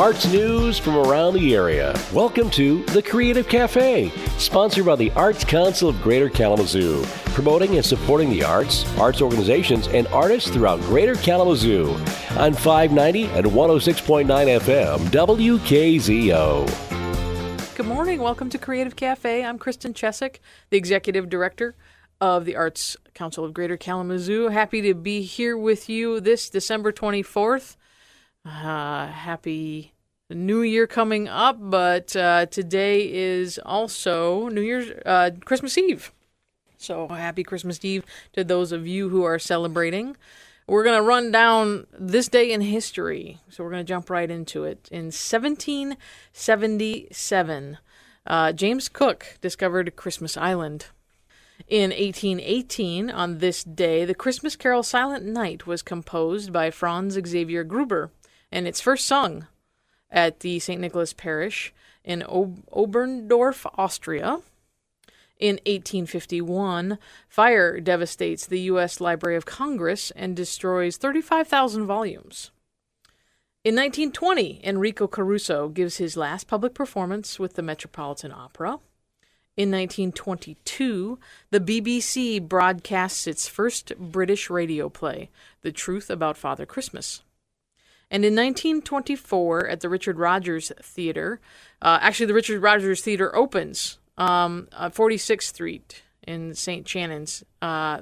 arts news from around the area. Welcome to The Creative Cafe, sponsored by the Arts Council of Greater Kalamazoo, promoting and supporting the arts, arts organizations, and artists throughout Greater Kalamazoo on 590 and 106.9 FM WKZO. Good morning. Welcome to Creative Cafe. I'm Kristen Chesick, the Executive Director of the Arts Council of Greater Kalamazoo. Happy to be here with you this December 24th. Uh, happy New Year coming up, but uh, today is also New Year's, uh, Christmas Eve. So happy Christmas Eve to those of you who are celebrating. We're going to run down this day in history. So we're going to jump right into it. In 1777, uh, James Cook discovered Christmas Island. In 1818, on this day, the Christmas carol Silent Night was composed by Franz Xavier Gruber, and it's first sung at the St. Nicholas Parish in Ob- Oberndorf, Austria. In 1851, fire devastates the U.S. Library of Congress and destroys 35,000 volumes. In 1920, Enrico Caruso gives his last public performance with the Metropolitan Opera. In 1922, the BBC broadcasts its first British radio play, The Truth About Father Christmas. And in 1924, at the Richard Rodgers Theater, uh, actually, the Richard Rodgers Theater opens um, 46th Street in St. Shannon's. Uh,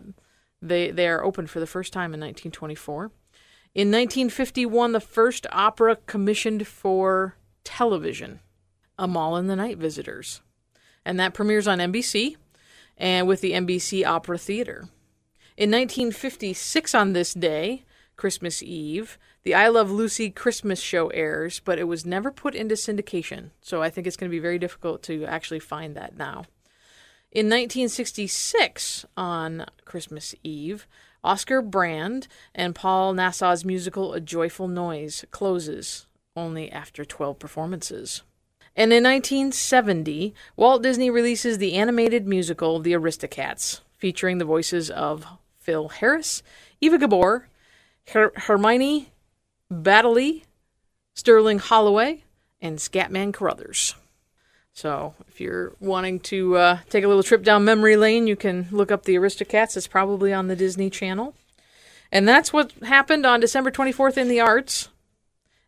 they, they are open for the first time in 1924. In 1951, the first opera commissioned for television, Amahl and the Night Visitors and that premieres on NBC and with the NBC Opera Theater. In 1956, on this day, Christmas Eve, the I Love Lucy Christmas show airs, but it was never put into syndication, so I think it's going to be very difficult to actually find that now. In 1966, on Christmas Eve, Oscar Brand and Paul Nassau's musical A Joyful Noise closes, only after 12 performances. And in 1970, Walt Disney releases the animated musical The Aristocats, featuring the voices of Phil Harris, Eva Gabor, Her- Hermione Baddeley, Sterling Holloway, and Scatman Crothers. So, if you're wanting to uh, take a little trip down memory lane, you can look up The Aristocats. It's probably on the Disney Channel. And that's what happened on December 24th in the arts.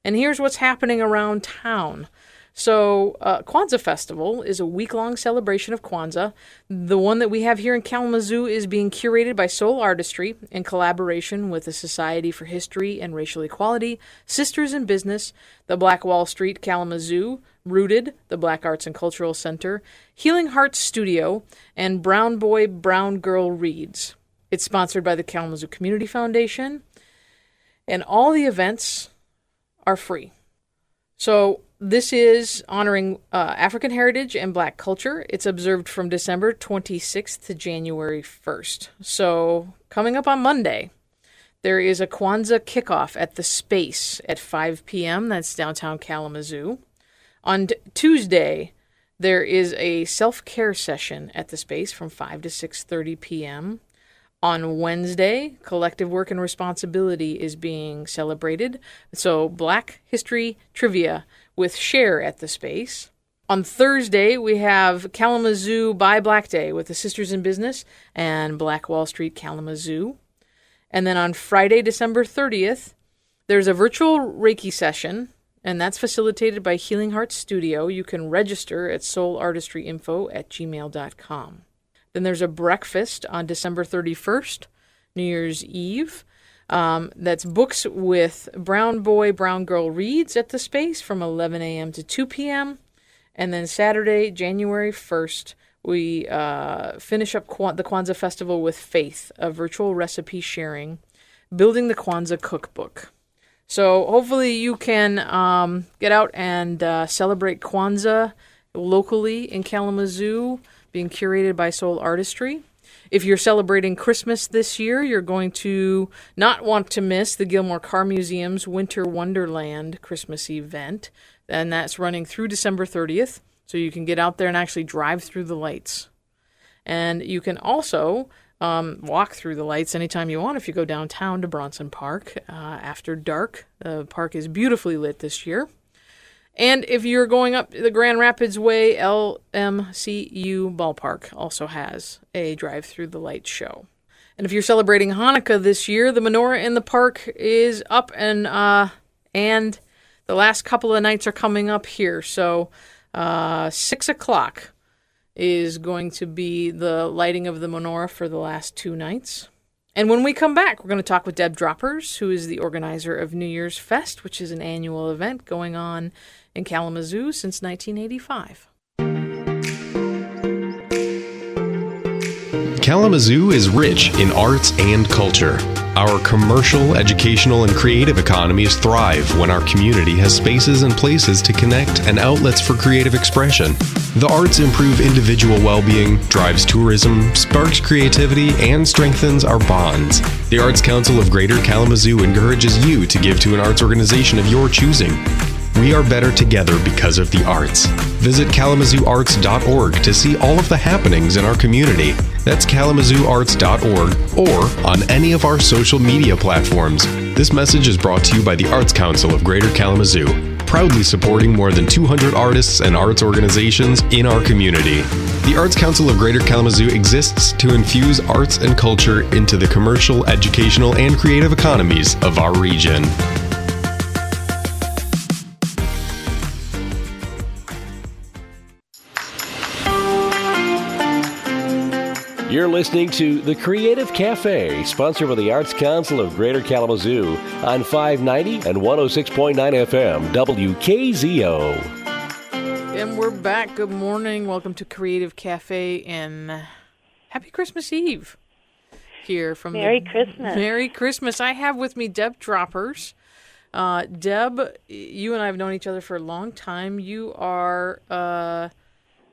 And here's what's happening around town. So, uh, Kwanzaa Festival is a week long celebration of Kwanzaa. The one that we have here in Kalamazoo is being curated by Soul Artistry in collaboration with the Society for History and Racial Equality, Sisters in Business, the Black Wall Street Kalamazoo, Rooted, the Black Arts and Cultural Center, Healing Hearts Studio, and Brown Boy, Brown Girl Reads. It's sponsored by the Kalamazoo Community Foundation, and all the events are free. So, this is honoring uh, African heritage and black culture. It's observed from December 26th to January 1st. So, coming up on Monday, there is a Kwanzaa kickoff at the Space at 5 p.m. That's downtown Kalamazoo. On Tuesday, there is a self-care session at the Space from 5 to 6:30 p.m. On Wednesday, collective work and responsibility is being celebrated. So, Black History Trivia with Share at the space. On Thursday, we have Kalamazoo Buy Black Day with the Sisters in Business and Black Wall Street Kalamazoo. And then on Friday, December 30th, there's a virtual Reiki session, and that's facilitated by Healing Heart Studio. You can register at soulartistryinfo at gmail.com. Then there's a breakfast on December 31st, New Year's Eve. Um, that's books with Brown Boy, Brown Girl Reads at the space from 11 a.m. to 2 p.m. And then Saturday, January 1st, we uh, finish up the Kwanzaa Festival with Faith, a virtual recipe sharing, building the Kwanzaa cookbook. So hopefully you can um, get out and uh, celebrate Kwanzaa locally in Kalamazoo, being curated by Soul Artistry. If you're celebrating Christmas this year, you're going to not want to miss the Gilmore Car Museum's Winter Wonderland Christmas event, and that's running through December 30th. So you can get out there and actually drive through the lights. And you can also um, walk through the lights anytime you want if you go downtown to Bronson Park uh, after dark. The park is beautifully lit this year. And if you're going up the Grand Rapids Way, LMCU Ballpark also has a drive through the light show. And if you're celebrating Hanukkah this year, the menorah in the park is up and uh, and the last couple of nights are coming up here. So uh, six o'clock is going to be the lighting of the menorah for the last two nights. And when we come back, we're going to talk with Deb Droppers, who is the organizer of New Year's Fest, which is an annual event going on in Kalamazoo since 1985. Kalamazoo is rich in arts and culture. Our commercial, educational, and creative economies thrive when our community has spaces and places to connect and outlets for creative expression. The arts improve individual well being, drives tourism, sparks creativity, and strengthens our bonds. The Arts Council of Greater Kalamazoo encourages you to give to an arts organization of your choosing. We are better together because of the arts. Visit kalamazooarts.org to see all of the happenings in our community. That's kalamazooarts.org or on any of our social media platforms. This message is brought to you by the Arts Council of Greater Kalamazoo, proudly supporting more than 200 artists and arts organizations in our community. The Arts Council of Greater Kalamazoo exists to infuse arts and culture into the commercial, educational, and creative economies of our region. You're listening to The Creative Cafe, sponsored by the Arts Council of Greater Kalamazoo on 590 and 106.9 FM, WKZO. And we're back. Good morning. Welcome to Creative Cafe and happy Christmas Eve here from Merry the, Christmas. Merry Christmas. I have with me Deb Droppers. Uh, Deb, you and I have known each other for a long time. You are uh,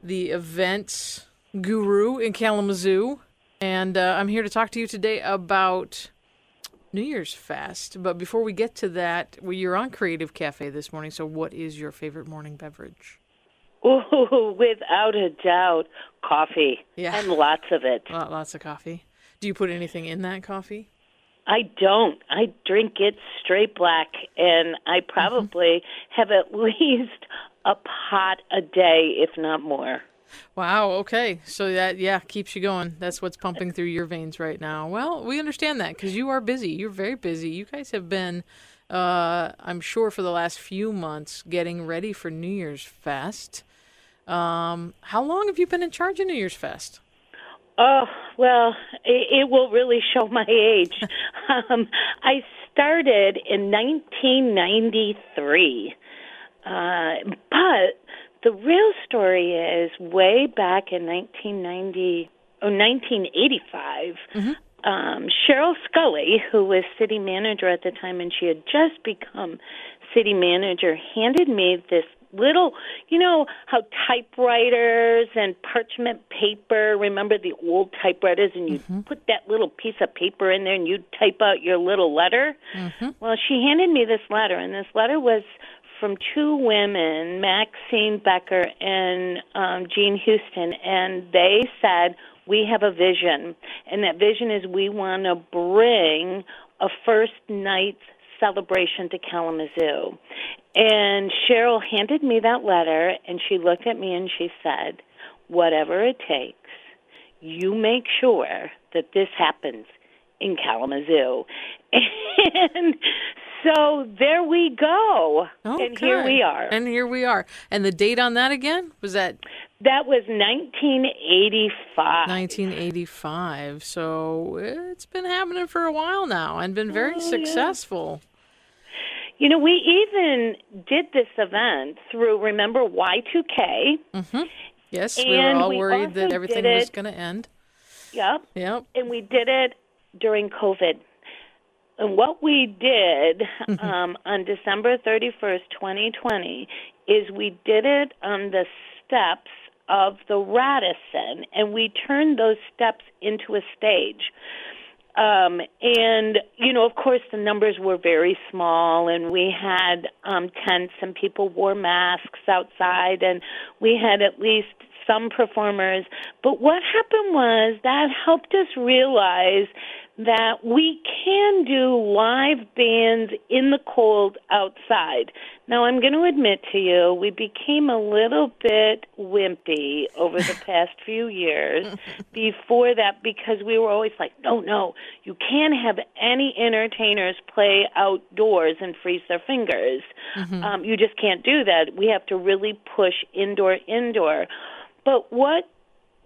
the events guru in Kalamazoo, and uh, I'm here to talk to you today about New Year's Fest. But before we get to that, well, you're on Creative Cafe this morning. So, what is your favorite morning beverage? Ooh, without a doubt, coffee. Yeah. And lots of it. Lot, lots of coffee. Do you put anything in that coffee? I don't. I drink it straight black, and I probably have at least a pot a day, if not more. Wow. Okay. So that yeah keeps you going. That's what's pumping through your veins right now. Well, we understand that because you are busy. You're very busy. You guys have been, uh, I'm sure, for the last few months getting ready for New Year's Fest. Um, how long have you been in charge of New Year's Fest? Oh, well, it, it will really show my age. um, I started in 1993. Uh, but the real story is way back in 1990, oh, 1985. Mm-hmm. Um, Cheryl Scully, who was city manager at the time, and she had just become city manager, handed me this little, you know, how typewriters and parchment paper, remember the old typewriters, and you'd mm-hmm. put that little piece of paper in there and you'd type out your little letter? Mm-hmm. Well, she handed me this letter, and this letter was from two women, Maxine Becker and um, Jean Houston, and they said, We have a vision. And that vision is we want to bring a first night celebration to Kalamazoo. And Cheryl handed me that letter, and she looked at me and she said, Whatever it takes, you make sure that this happens in Kalamazoo. And so there we go. Oh, and here we are. And here we are. And the date on that again was that That was 1985. 1985. So it's been happening for a while now and been very Oh, yeah. successful. You know, we even did this event through, remember, Y2K. Mm-hmm. Yes, we were all we worried that everything was going to end. Yep. Yep. and we did it during COVID. And what we did um, on December 31st, 2020, is we did it on the steps of the Radisson, and we turned those steps into a stage. Um, and, you know, of course, the numbers were very small, and we had um, tents, and people wore masks outside, and we had at least some performers. But what happened was that helped us realize that we can do live bands in the cold outside. Now, I'm going to admit to you, we became a little bit wimpy over the past few years before that because we were always like, no, no, you can't have any entertainers play outdoors and freeze their fingers. Mm-hmm. Um, you just can't do that. We have to really push indoor, indoor. But what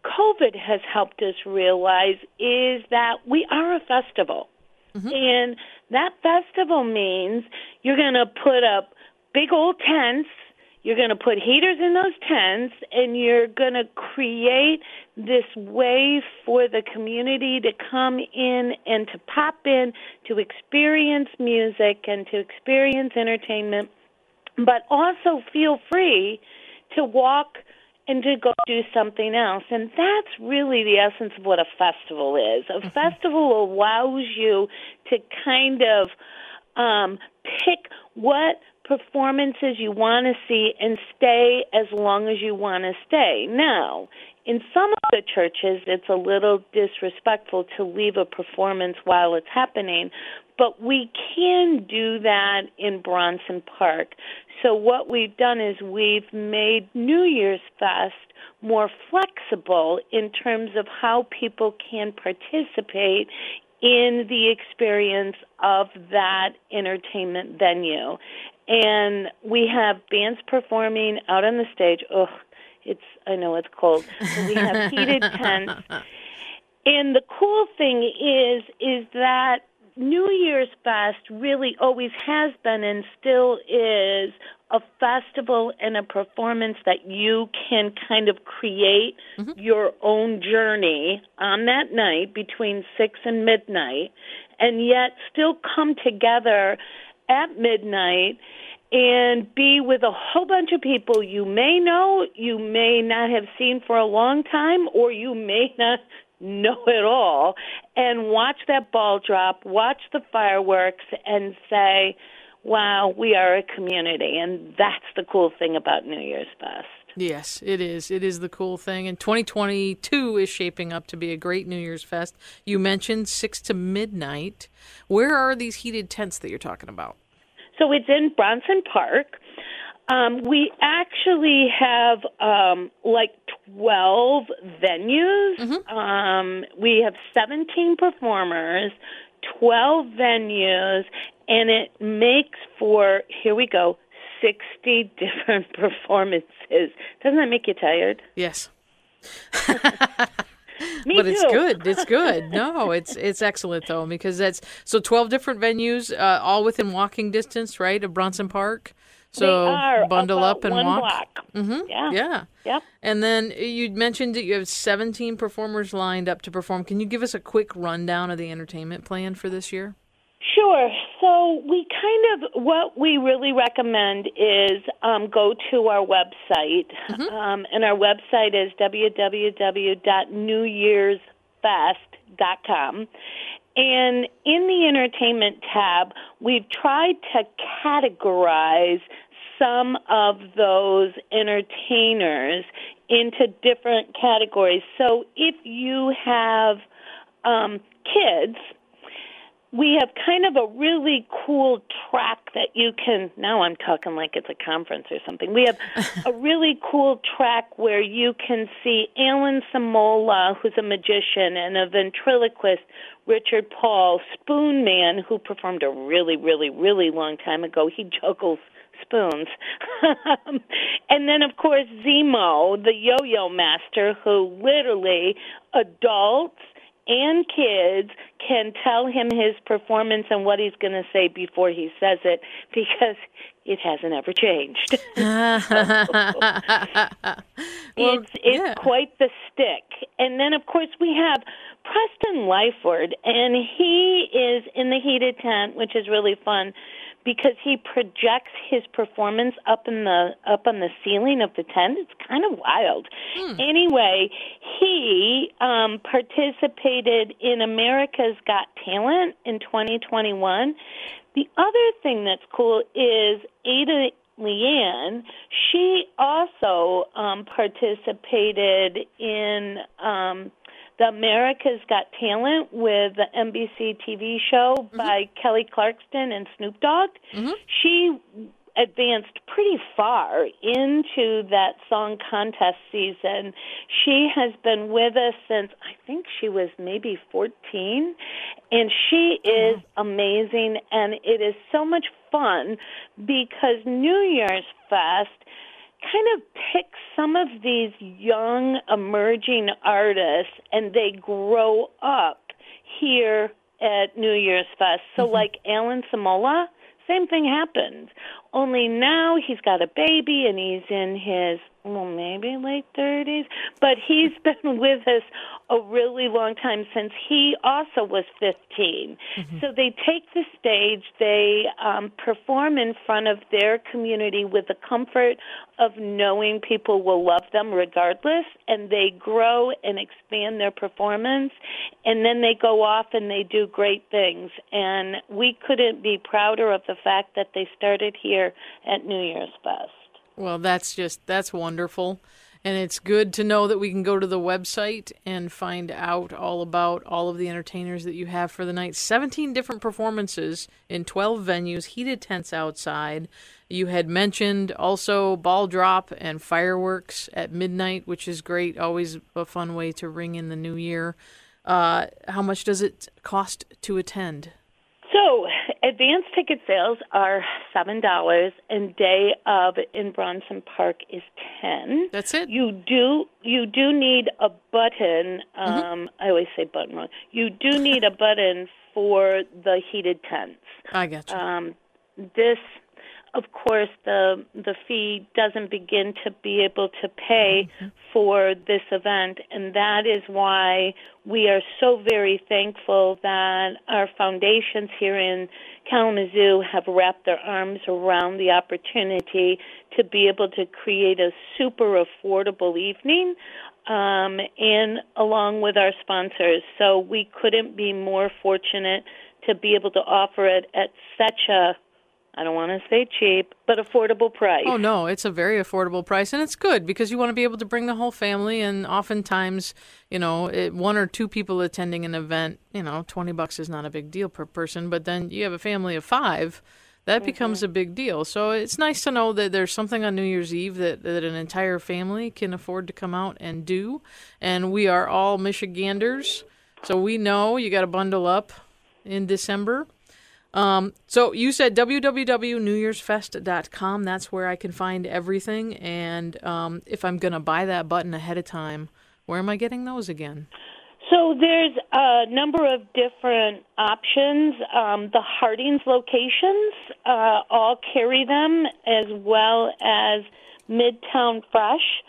COVID has helped us realize is that we are a festival. Mm-hmm. And that festival means you're going to put up big old tents, you're going to put heaters in those tents, and you're going to create this way for the community to come in and to pop in, to experience music and to experience entertainment, but also feel free to walk and to go do something else. And that's really the essence of what a festival is. A mm-hmm. festival allows you to kind of um, pick what performances you want to see and stay as long as you want to stay. Now, in some of the churches, it's a little disrespectful to leave a performance while it's happening, but we can do that in Bronson Park. So what we've done is we've made New Year's Fest more flexible in terms of how people can participate in the experience of that entertainment venue. And we have bands performing out on the stage. Oh, it's I know it's cold. But we have heated tents. And the cool thing is is that New Year's Fest really always has been and still is a festival and a performance that you can kind of create mm-hmm. your own journey on that night between 6 and midnight and yet still come together at midnight and be with a whole bunch of people you may know, you may not have seen for a long time, or you may not know it all and watch that ball drop, watch the fireworks, and say, wow, we are a community. And that's the cool thing about New Year's Fest. Yes, it is. It is the cool thing. And 2022 is shaping up to be a great New Year's Fest. You mentioned 6 to midnight. Where are these heated tents that you're talking about? So it's in Bronson Park. Um, we actually have um, like 12 venues. Mm-hmm. Um, we have 17 performers, 12 venues, and it makes for, here we go, 60 different performances. Doesn't that make you tired? Yes. Me but too. it's good. It's good. No, it's it's excellent though because that's so twelve different venues, uh, all within walking distance, right, of Bronson Park. So bundle up and walk. Mm-hmm. Yeah. Yeah. Yep. And then you mentioned that you have 17 performers lined up to perform. Can you give us a quick rundown of the entertainment plan for this year? Sure. So we kind of what we really recommend is um, go to our website, mm-hmm. um, and our website is www.newyearsfest.com. And in the entertainment tab, we've tried to categorize some of those entertainers into different categories. So if you have um, kids, we have kind of a really cool track that you can now I'm talking like it's a conference or something. We have a really cool track where you can see Alan Samola, who's a magician, and a ventriloquist, Richard Paul, Spoon Man, who performed a really, really, really long time ago. He juggles spoons. and then, of course, Zemo, the yo yo master, who literally adults and kids can tell him his performance and what he's going to say before he says it because it hasn't ever changed. well, it's it's yeah. quite the stick. And then of course we have Preston Lyford and he is in the heated tent, which is really fun because he projects his performance up in the up on the ceiling of the tent. It's kind of wild. Hmm. Anyway, he um, participated in America's Got Talent in 2021. The other thing that's cool is Ada Leanne. She also um, participated in. Um, the America's Got Talent with the NBC TV show mm-hmm. by Kelly Clarkson and Snoop Dogg. Mm-hmm. She advanced pretty far into that song contest season. She has been with us since I think she was maybe 14 and she is amazing and it is so much fun because New Year's Fest kind of pick some of these young emerging artists and they grow up here at New Year's Fest. So mm-hmm. like Alan Samola, same thing happened. Only now he's got a baby and he's in his well, maybe late 30s, but he's been with us a really long time since he also was 15. Mm-hmm. So they take the stage, they um, perform in front of their community with the comfort of knowing people will love them regardless, and they grow and expand their performance, and then they go off and they do great things. And we couldn't be prouder of the fact that they started here at New Year's Fest. Well, that's just that's wonderful. And it's good to know that we can go to the website and find out all about all of the entertainers that you have for the night. 17 different performances in 12 venues, heated tents outside. You had mentioned also ball drop and fireworks at midnight, which is great. Always a fun way to ring in the new year. Uh, how much does it cost to attend? Advance ticket sales are seven dollars, and day of in Bronson Park is ten. That's it. You do you do need a button. Mm-hmm. Um, mm-hmm. I always say button wrong. You do need a button for the heated tents. I get you. Um, this of course, the the fee doesn't begin to be able to pay mm-hmm. for this event, and that is why we are so very thankful that our foundations here in Kalamazoo have wrapped their arms around the opportunity to be able to create a super affordable evening um, and along with our sponsors. So we couldn't be more fortunate to be able to offer it at such a I don't want to say cheap, but affordable price. Oh no, it's a very affordable price, and it's good because you want to be able to bring the whole family. And oftentimes, you know, it, one or two people attending an event, you know, twenty bucks is not a big deal per person. But then you have a family of five, that mm-hmm. becomes a big deal. So it's nice to know that there's something on New Year's Eve that that an entire family can afford to come out and do. And we are all Michiganders, so we know you got to bundle up in December. Um, so you said www.newyearsfest.com. That's where I can find everything. And um, if I'm going to buy that button ahead of time, where am I getting those again? So there's a number of different options. Um, the Harding's locations uh, all carry them, as well as Midtown Fresh.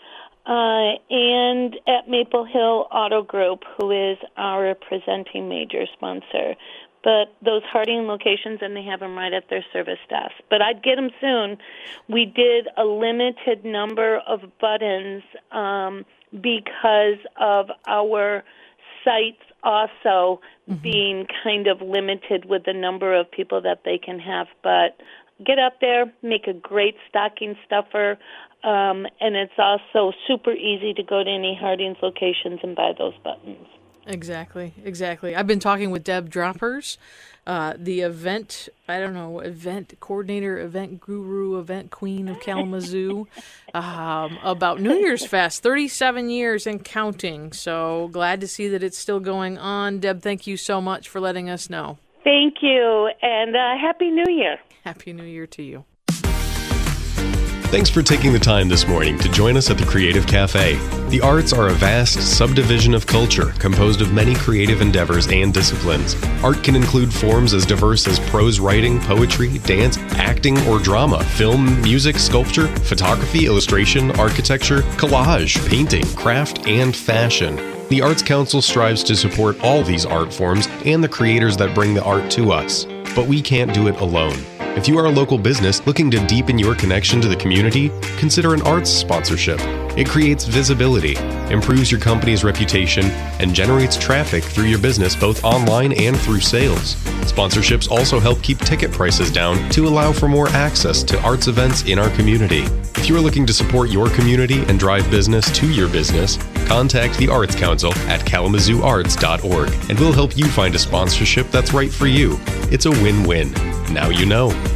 Uh, and at Maple Hill Auto Group, who is our presenting major sponsor but those Harding locations, and they have them right at their service desk. But I'd get them soon. We did a limited number of buttons um, because of our sites also mm-hmm. being kind of limited with the number of people that they can have. But get up there, make a great stocking stuffer, um, and it's also super easy to go to any Harding's locations and buy those buttons. Exactly, exactly. I've been talking with Deb Droppers, uh, the event, I don't know, event coordinator, event guru, event queen of Kalamazoo, um, about New Year's Fest, 37 years and counting. So glad to see that it's still going on. Deb, thank you so much for letting us know. Thank you, and uh, Happy New Year. Happy New Year to you. Thanks for taking the time this morning to join us at the Creative Cafe. The arts are a vast subdivision of culture composed of many creative endeavors and disciplines. Art can include forms as diverse as prose writing, poetry, dance, acting, or drama, film, music, sculpture, photography, illustration, architecture, collage, painting, craft, and fashion. The Arts Council strives to support all these art forms and the creators that bring the art to us. But we can't do it alone. If you are a local business looking to deepen your connection to the community, consider an arts sponsorship. It creates visibility, improves your company's reputation, and generates traffic through your business both online and through sales. Sponsorships also help keep ticket prices down to allow for more access to arts events in our community. If you are looking to support your community and drive business to your business, contact the Arts Council at kalamazooarts.org and we'll help you find a sponsorship that's right for you. It's a win win. Now you know.